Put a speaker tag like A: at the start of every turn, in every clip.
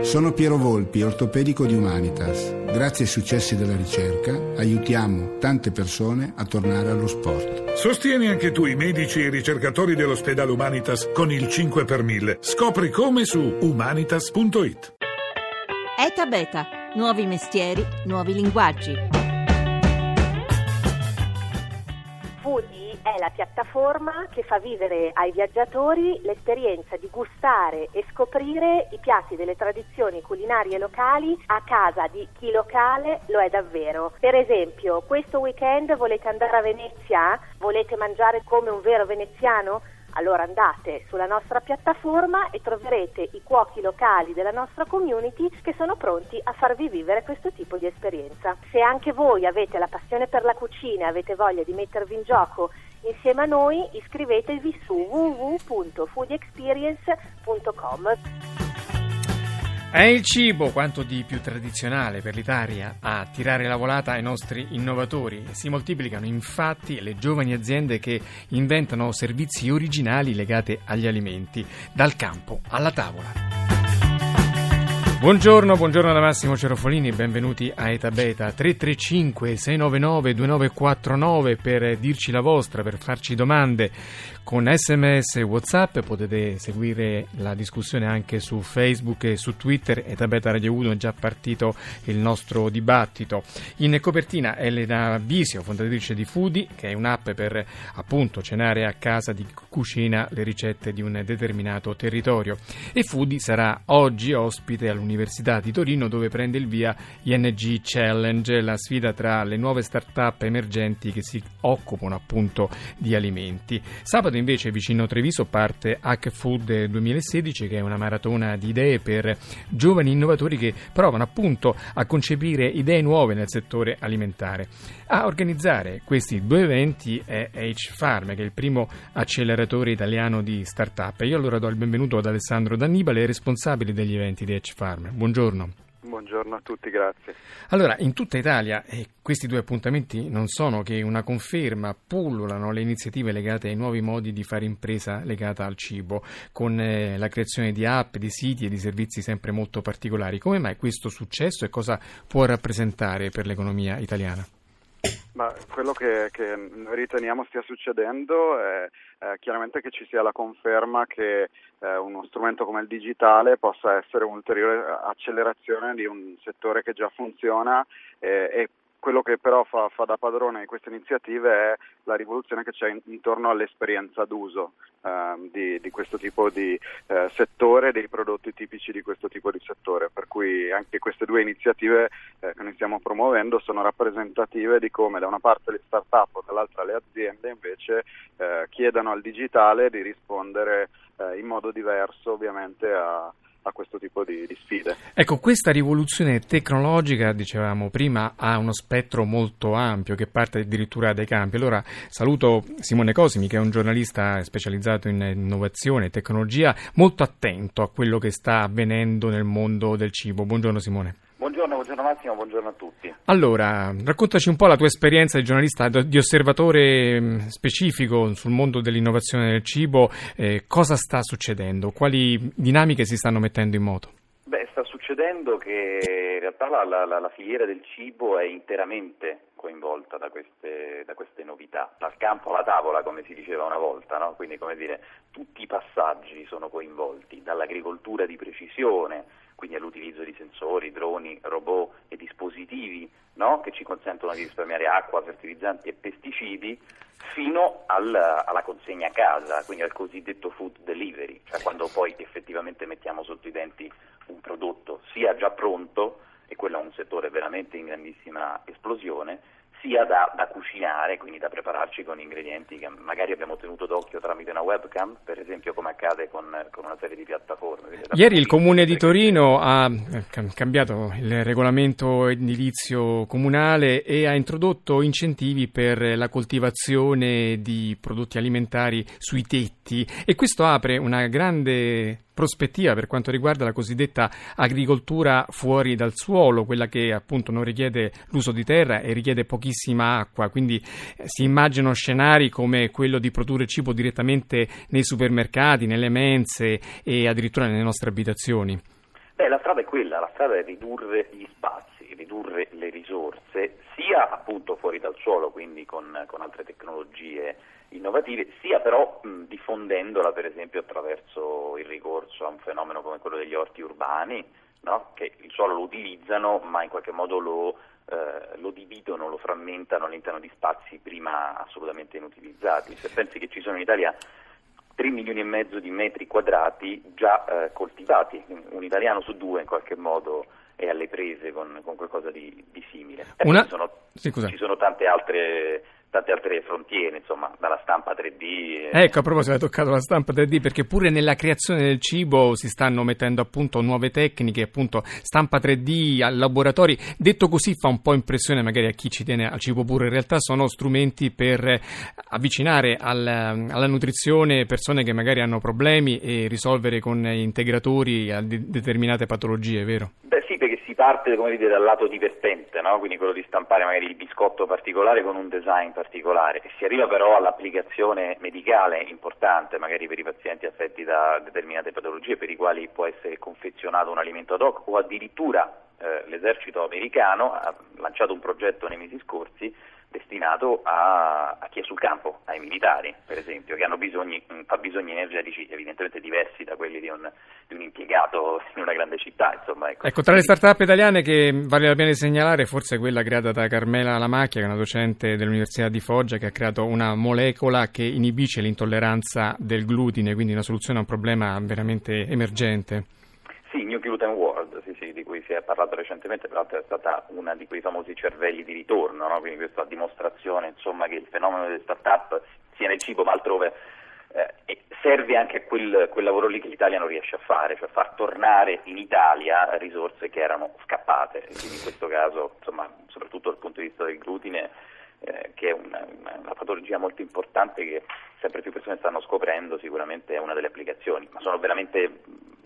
A: Sono Piero Volpi, ortopedico di Humanitas. Grazie ai successi della ricerca aiutiamo tante persone a tornare allo sport.
B: Sostieni anche tu i medici e i ricercatori dell'ospedale Humanitas con il 5 per 1000. Scopri come su humanitas.it.
C: ETA Beta, nuovi mestieri, nuovi linguaggi.
D: È la piattaforma che fa vivere ai viaggiatori l'esperienza di gustare e scoprire i piatti delle tradizioni culinarie locali a casa di chi locale lo è davvero. Per esempio, questo weekend volete andare a Venezia? Volete mangiare come un vero veneziano? allora andate sulla nostra piattaforma e troverete i cuochi locali della nostra community che sono pronti a farvi vivere questo tipo di esperienza. Se anche voi avete la passione per la cucina e avete voglia di mettervi in gioco insieme a noi, iscrivetevi su www.foodexperience.com.
E: È il cibo, quanto di più tradizionale per l'Italia, a tirare la volata ai nostri innovatori. Si moltiplicano infatti le giovani aziende che inventano servizi originali legati agli alimenti, dal campo alla tavola. Buongiorno, buongiorno da Massimo Cerofolini, benvenuti a Eta Beta. 335 699 2949 per dirci la vostra, per farci domande con sms e whatsapp potete seguire la discussione anche su facebook e su twitter Eta Beta Radio 1 è già partito il nostro dibattito. In copertina Elena Bisio fondatrice di Foodie che è un'app per appunto cenare a casa di cucina le ricette di un determinato territorio. E Foodie sarà oggi ospite all'Università di Torino dove prende il via ING Challenge la sfida tra le nuove start-up emergenti che si occupano appunto di alimenti. Sabato invece vicino Treviso parte Hack Food 2016 che è una maratona di idee per giovani innovatori che provano appunto a concepire idee nuove nel settore alimentare. A organizzare questi due eventi è H-Farm che è il primo acceleratore italiano di start-up. Io allora do il benvenuto ad Alessandro D'Annibale, responsabile degli eventi di H-Farm. Buongiorno.
F: Buongiorno a tutti, grazie.
E: Allora, in tutta Italia eh, questi due appuntamenti non sono che una conferma, pullulano le iniziative legate ai nuovi modi di fare impresa legata al cibo, con eh, la creazione di app, di siti e di servizi sempre molto particolari. Come mai questo successo e cosa può rappresentare per l'economia italiana?
F: Ma quello che, che riteniamo stia succedendo è eh, chiaramente che ci sia la conferma che eh, uno strumento come il digitale possa essere un'ulteriore accelerazione di un settore che già funziona eh, e quello che però fa, fa, da padrone di queste iniziative è la rivoluzione che c'è intorno all'esperienza d'uso eh, di, di, questo tipo di eh, settore, dei prodotti tipici di questo tipo di settore, per cui anche queste due iniziative noi stiamo promuovendo sono rappresentative di come da una parte le start-up, dall'altra le aziende invece eh, chiedano al digitale di rispondere eh, in modo diverso ovviamente a a questo tipo di, di, sfide.
E: Ecco, questa rivoluzione tecnologica, dicevamo prima, ha uno spettro molto ampio che parte addirittura dai campi. Allora saluto Simone Cosimi, che è un giornalista specializzato in innovazione e tecnologia, molto attento a quello che sta avvenendo nel mondo del cibo. Buongiorno Simone.
G: Buongiorno, buongiorno Massimo, buongiorno a tutti.
E: Allora, raccontaci un po' la tua esperienza di giornalista, di osservatore mm, specifico sul mondo dell'innovazione del cibo, eh, cosa sta succedendo, quali dinamiche si stanno mettendo in moto?
G: Beh, sta succedendo che in realtà la, la, la filiera del cibo è interamente coinvolta da queste, da queste, novità, dal campo alla tavola come si diceva una volta, no? quindi come dire tutti i passaggi sono coinvolti, dall'agricoltura di precisione, quindi all'utilizzo di sensori, droni, robot e dispositivi no? che ci consentono di risparmiare acqua, fertilizzanti e pesticidi, fino al, alla consegna a casa, quindi al cosiddetto food delivery, cioè quando poi effettivamente mettiamo sotto i denti un prodotto sia già pronto, e quello è un settore veramente in grandissima esplosione, sia da, da, cucinare, quindi da prepararci con ingredienti che magari abbiamo tenuto d'occhio tramite una webcam, per esempio come accade con, con una serie di piattaforme.
E: Ieri il Comune di Torino ha cambiato il regolamento edilizio comunale e ha introdotto incentivi per la coltivazione di prodotti alimentari sui tetti e questo apre una grande prospettiva per quanto riguarda la cosiddetta agricoltura fuori dal suolo, quella che appunto non richiede l'uso di terra e richiede pochissima acqua, quindi eh, si immaginano scenari come quello di produrre cibo direttamente nei supermercati, nelle mense e addirittura nelle nostre abitazioni.
G: Beh, la strada è quella, la strada è ridurre gli spazi, ridurre le risorse, sia appunto fuori dal suolo, quindi con, con altre tecnologie innovative, sia però mh, diffondendola per esempio attraverso il ricorso a un fenomeno come quello degli orti urbani, no? che il suolo lo utilizzano ma in qualche modo lo, eh, lo dividono, lo frammentano all'interno di spazi prima assolutamente inutilizzati. Se pensi che ci sono in Italia 3 milioni e mezzo di metri quadrati già eh, coltivati, un italiano su due in qualche modo è alle prese con, con qualcosa di, di simile.
E: Una...
G: Ci sono,
E: sì,
G: ci sono tante altre tante altre frontiere, insomma, dalla stampa 3D.
E: E... Ecco, a proposito, hai toccato la stampa 3D perché pure nella creazione del cibo si stanno mettendo appunto nuove tecniche, appunto stampa 3D, laboratori. Detto così fa un po' impressione magari a chi ci tiene al cibo puro, in realtà sono strumenti per avvicinare al, alla nutrizione persone che magari hanno problemi e risolvere con integratori determinate patologie, vero?
G: Beh perché si parte dire, dal lato divertente, no? quindi quello di stampare magari il biscotto particolare con un design particolare e si arriva però all'applicazione medicale importante, magari per i pazienti affetti da determinate patologie per i quali può essere confezionato un alimento ad hoc o addirittura eh, l'esercito americano ha lanciato un progetto nei mesi scorsi destinato a, a, chi è sul campo, ai militari per esempio, che hanno bisogni, bisogni energetici evidentemente diversi da quelli di un, di un impiegato in una grande città. Insomma,
E: ecco. ecco. tra le start-up italiane che vale la pena segnalare, forse quella creata da Carmela Lamacchia, che è una docente dell'Università di Foggia, che ha creato una molecola che inibisce l'intolleranza del glutine, quindi una soluzione a un problema veramente emergente.
G: Sì, New Gluten World, sì, sì, di cui si è parlato recentemente, peraltro è stata una di quei famosi cervelli di ritorno, no? quindi questa dimostrazione insomma, che il fenomeno delle start-up sia nel cibo ma altrove eh, serve anche a quel, quel, lavoro lì che l'Italia non riesce a fare, cioè far tornare in Italia risorse che erano scappate, quindi in questo caso insomma, soprattutto dal punto di vista del glutine eh, che è una, una, patologia molto importante che sempre più persone stanno scoprendo, sicuramente è una delle applicazioni, ma sono veramente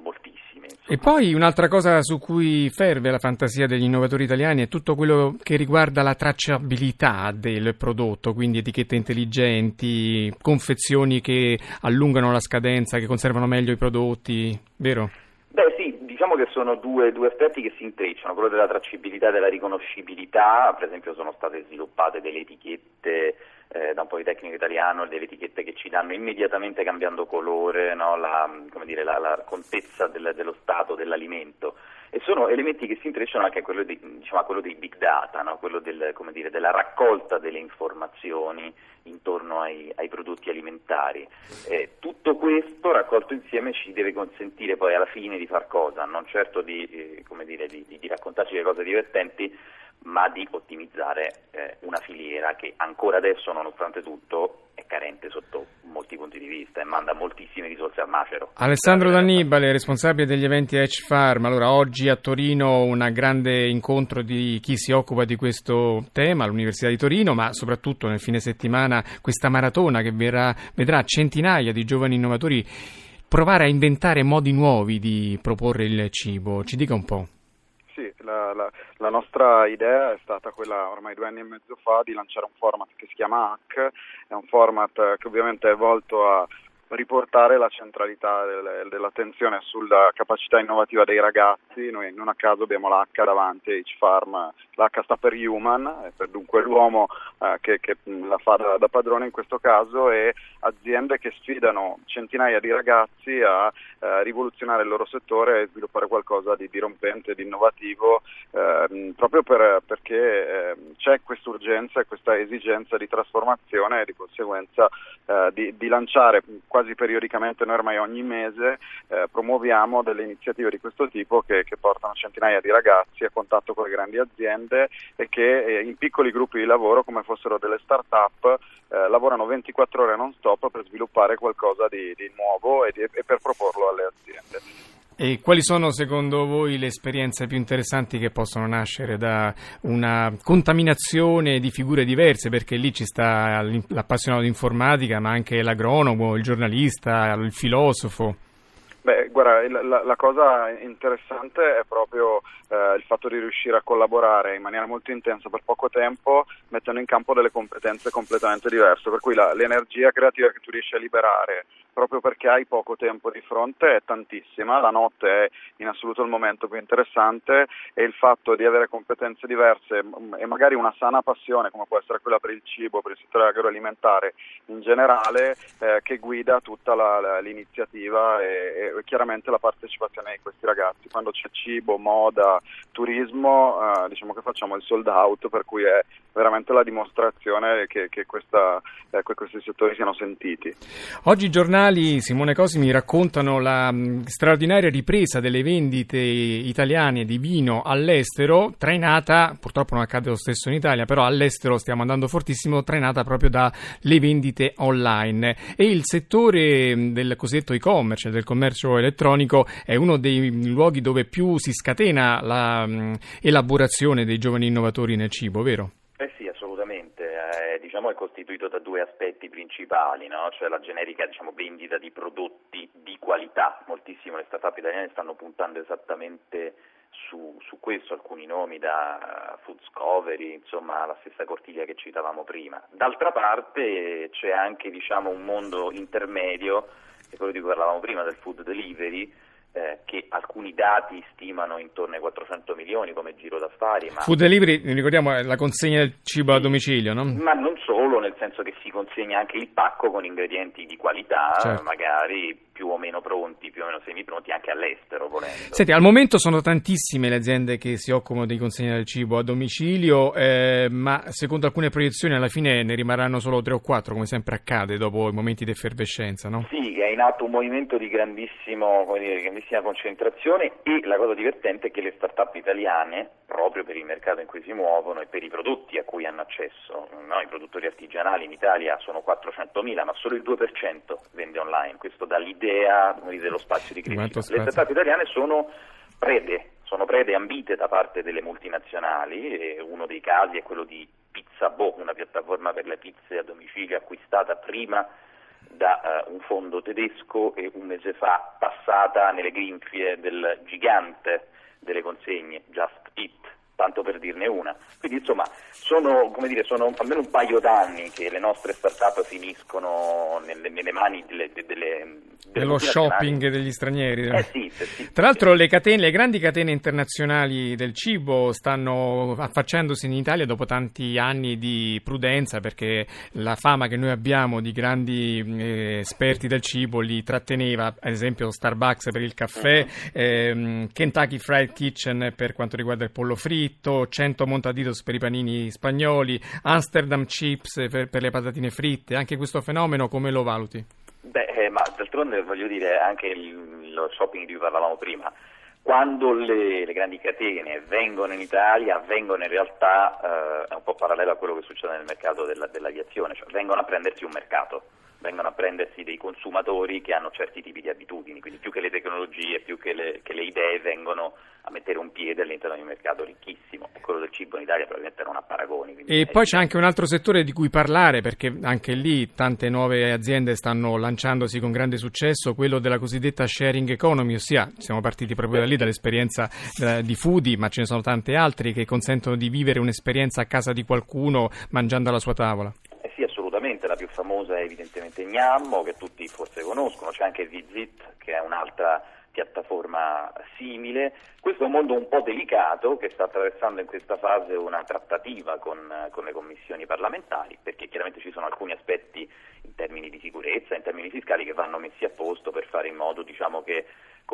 G: moltissime. Insomma.
E: E poi un'altra cosa su cui ferve la fantasia degli innovatori italiani è tutto quello che riguarda la tracciabilità del prodotto, quindi etichette intelligenti, confezioni che allungano la scadenza, che conservano meglio i prodotti, vero?
G: Beh sì, diciamo che sono due, due, aspetti che si intrecciano, quello della tracciabilità e della riconoscibilità, per esempio sono state sviluppate delle etichette eh, da un politecnico italiano, delle etichette che ci danno immediatamente cambiando colore no, la, dire, la, la, contezza del, dello stato dell'alimento e sono elementi che si intrecciano anche a quello, di, diciamo, a quello dei big data, no? quello del, dire, della raccolta delle informazioni intorno ai, ai prodotti alimentari. Eh, tutto questo raccolto insieme ci deve consentire poi alla fine di far cosa, non certo di, eh, dire, di, di raccontarci le cose divertenti, ma di ottimizzare eh, una filiera che ancora adesso, nonostante tutto, carente sotto molti punti di vista e manda moltissime risorse al macero.
E: Alessandro D'Annibale, responsabile degli eventi Edge Farm. Allora, oggi a Torino un grande incontro di chi si occupa di questo tema all'Università di Torino, ma soprattutto nel fine settimana questa maratona che verrà, vedrà centinaia di giovani innovatori provare a inventare modi nuovi di proporre il cibo. Ci dica un po'.
F: La, la, la, nostra idea è stata quella ormai due anni e mezzo fa di lanciare un format che si chiama Hack, è un format che ovviamente è volto a riportare la centralità del, dell'attenzione sulla capacità innovativa dei ragazzi. Noi non a caso abbiamo l'H davanti a H-Farm, l'H sta per Human, per dunque l'uomo eh, che, che, la fa da, da, padrone in questo caso e aziende che sfidano centinaia di ragazzi a eh, rivoluzionare il loro settore e sviluppare qualcosa di dirompente, di innovativo, eh, proprio per, perché ehm, c'è questa urgenza e questa esigenza di trasformazione e di conseguenza eh, di, di lanciare quasi periodicamente, noi ormai ogni mese eh, promuoviamo delle iniziative di questo tipo che, che, portano centinaia di ragazzi a contatto con le grandi aziende e che eh, in piccoli gruppi di lavoro, come fossero delle start-up, eh, lavorano 24 ore non stop per sviluppare qualcosa di, di nuovo e, di, e per proporlo alle aziende.
E: E quali sono secondo voi le esperienze più interessanti che possono nascere da una contaminazione di figure diverse? Perché lì ci sta l'appassionato di informatica, ma anche l'agronomo, il giornalista, il filosofo.
F: Beh, guarda, la, la, cosa interessante è proprio eh, il fatto di riuscire a collaborare in maniera molto intensa per poco tempo, mettendo in campo delle competenze completamente diverse, per cui la, l'energia creativa che tu riesci a liberare proprio perché hai poco tempo di fronte è tantissima, la notte è in assoluto il momento più interessante e il fatto di avere competenze diverse e magari una sana passione come può essere quella per il cibo, per il settore agroalimentare in generale eh, che guida tutta la, la, l'iniziativa e, e, chiaramente la partecipazione di questi ragazzi. Quando c'è cibo, moda, turismo, eh, diciamo che facciamo il sold out per cui è veramente la dimostrazione che, che, questa, eh, che questi settori siano sentiti.
E: Oggi i giornali, Simone Cosimi, raccontano la mh, straordinaria ripresa delle vendite italiane di vino all'estero, trainata, purtroppo non accade lo stesso in Italia, però all'estero stiamo andando fortissimo, trainata proprio dalle vendite online. E il settore del cosiddetto e-commerce, del commercio elettronico, è uno dei luoghi dove più si scatena la mh, elaborazione dei giovani innovatori nel cibo, vero?
G: diciamo, è costituito da due aspetti principali, no? cioè la generica diciamo, vendita di prodotti di qualità. Moltissime le start-up italiane stanno puntando esattamente su, su, questo, alcuni nomi da Food Discovery, insomma la stessa cortiglia che citavamo prima. D'altra parte c'è anche diciamo, un mondo intermedio, che è quello di cui parlavamo prima, del food delivery, eh, che alcuni dati stimano intorno ai 400 milioni come giro d'affari. Ma...
E: Food delivery, ricordiamo, è la consegna del cibo a domicilio, no?
G: Ma non solo, nel senso che si consegna anche il pacco con ingredienti di qualità, certo. magari più o meno pronti, più o meno semipronti anche all'estero volendo.
E: Senti, al momento sono tantissime le aziende che si occupano di consegna del cibo a domicilio, eh, ma secondo alcune proiezioni alla fine ne rimarranno solo tre o quattro, come sempre accade dopo i momenti di effervescenza, no?
G: Sì, è in atto un movimento di grandissimo, dire, grandissima concentrazione e la cosa divertente è che le start-up italiane, proprio per il mercato in cui si muovono e per i prodotti a cui hanno accesso, no? i produttori artigianali in Italia sono 400.000, ma solo il 2% vende online, questo dà l'idea idea dello spazio di crescita. Le start italiane sono prede, sono prede ambite da parte delle multinazionali e uno dei casi è quello di Pizza Bo, una piattaforma per le pizze a domicilio acquistata prima da uh, un fondo tedesco e un mese fa passata nelle grinfie del gigante delle consegne Just Eat tanto per dirne una. Quindi insomma sono, dire, sono almeno un paio d'anni che le nostre start-up finiscono nelle, nelle mani delle, delle,
E: dello shopping degli stranieri.
G: Eh sì, sì,
E: Tra l'altro le, catene, le, grandi catene internazionali del cibo stanno affacciandosi in Italia dopo tanti anni di prudenza perché la fama che noi abbiamo di grandi eh, esperti del cibo li tratteneva, ad esempio Starbucks per il caffè, ehm, Kentucky Fried Kitchen per quanto riguarda il pollo fritto, fritto, 100 montaditos per i panini spagnoli, Amsterdam chips per, per le patatine fritte. Anche questo fenomeno come lo valuti?
G: Beh, eh, ma d'altronde voglio dire anche il, lo shopping di cui parlavamo prima. Quando le, le, grandi catene vengono in Italia, vengono in realtà, eh, è un po' parallelo a quello che succede nel mercato della, dell'aviazione, cioè vengono a prendersi un mercato vengono a prendersi dei consumatori che hanno certi tipi di abitudini, quindi più che le tecnologie, più che le, che le idee vengono a mettere un piede all'interno di un mercato ricchissimo e quello del cibo in Italia probabilmente non ha paragoni.
E: E poi c'è anche un altro settore di cui parlare perché anche lì tante nuove aziende stanno lanciandosi con grande successo, quello della cosiddetta sharing economy, ossia siamo partiti proprio da lì dall'esperienza eh, di Foodie, ma ce ne sono tante altre che consentono di vivere un'esperienza a casa di qualcuno mangiando alla sua tavola
G: la più famosa è evidentemente Gnammo, che tutti forse conoscono, c'è anche Vizit, che è un'altra piattaforma simile. Questo è un mondo un po' delicato che sta attraversando in questa fase una trattativa con, con le commissioni parlamentari, perché chiaramente ci sono alcuni aspetti in termini di sicurezza, in termini fiscali che vanno messi a posto per fare in modo diciamo, che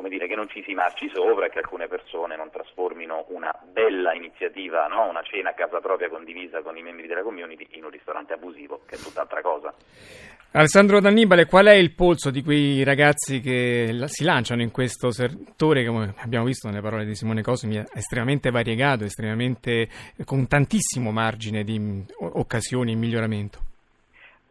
G: dire, che non ci si marci sopra e che alcune persone non trasformino una bella iniziativa, no? una cena a casa propria condivisa con i membri della community in un ristorante abusivo, che è tutt'altra cosa.
E: Alessandro D'Annibale, qual è il polso di quei ragazzi che si lanciano in questo settore che, come abbiamo visto nelle parole di Simone Cosimi, è estremamente variegato, estremamente, con tantissimo margine di occasioni e miglioramento?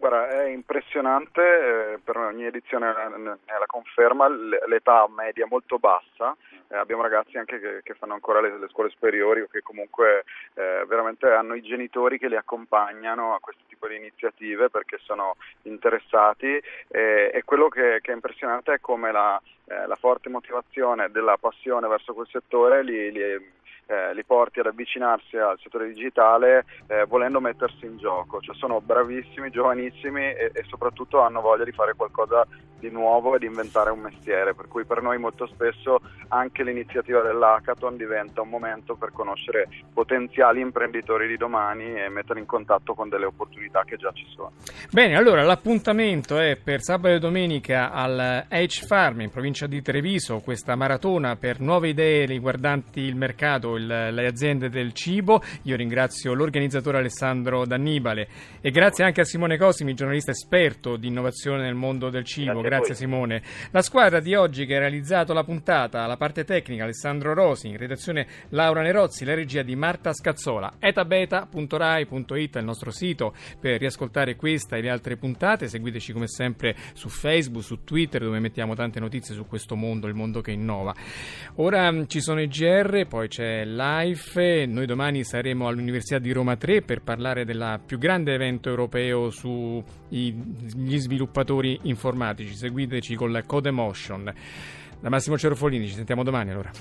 F: Guarda, è impressionante, eh, per ogni edizione è la conferma, l'età media molto bassa, eh, abbiamo ragazzi anche che, che fanno ancora le, le, scuole superiori o che comunque eh, veramente hanno i genitori che li accompagnano a questo tipo di iniziative perché sono interessati e, quello che, che, è impressionante è come la, eh, la forte motivazione della passione verso quel settore li, li eh, li porti ad avvicinarsi al settore digitale eh, volendo mettersi in gioco, cioè sono bravissimi, giovanissimi e, e, soprattutto hanno voglia di fare qualcosa di nuovo e di inventare un mestiere, per cui per noi molto spesso anche l'iniziativa dell'hackathon diventa un momento per conoscere potenziali imprenditori di domani e mettere in contatto con delle opportunità che già ci sono.
E: Bene, allora l'appuntamento è per sabato e domenica al H Farm in provincia di Treviso, questa maratona per nuove idee riguardanti il mercato il, le aziende del cibo. Io ringrazio l'organizzatore Alessandro D'Annibale e grazie anche a Simone Cosimi, giornalista esperto di innovazione nel mondo del cibo. Grazie, grazie Simone. La squadra di oggi che ha realizzato la puntata, la parte tecnica Alessandro Rosi, in redazione Laura Nerozzi, la regia di Marta Scazzola. etabeta.rai.it è il nostro sito per riascoltare questa e le altre puntate. Seguiteci come sempre su Facebook, su Twitter dove mettiamo tante notizie su questo mondo, il mondo che innova. Ora mm, ci sono i GR, poi c'è Life. Noi domani saremo all'Università di Roma 3 per parlare del più grande evento europeo sugli sviluppatori informatici. Seguiteci con la Code Motion. Da Massimo Cerofolini, ci sentiamo domani allora.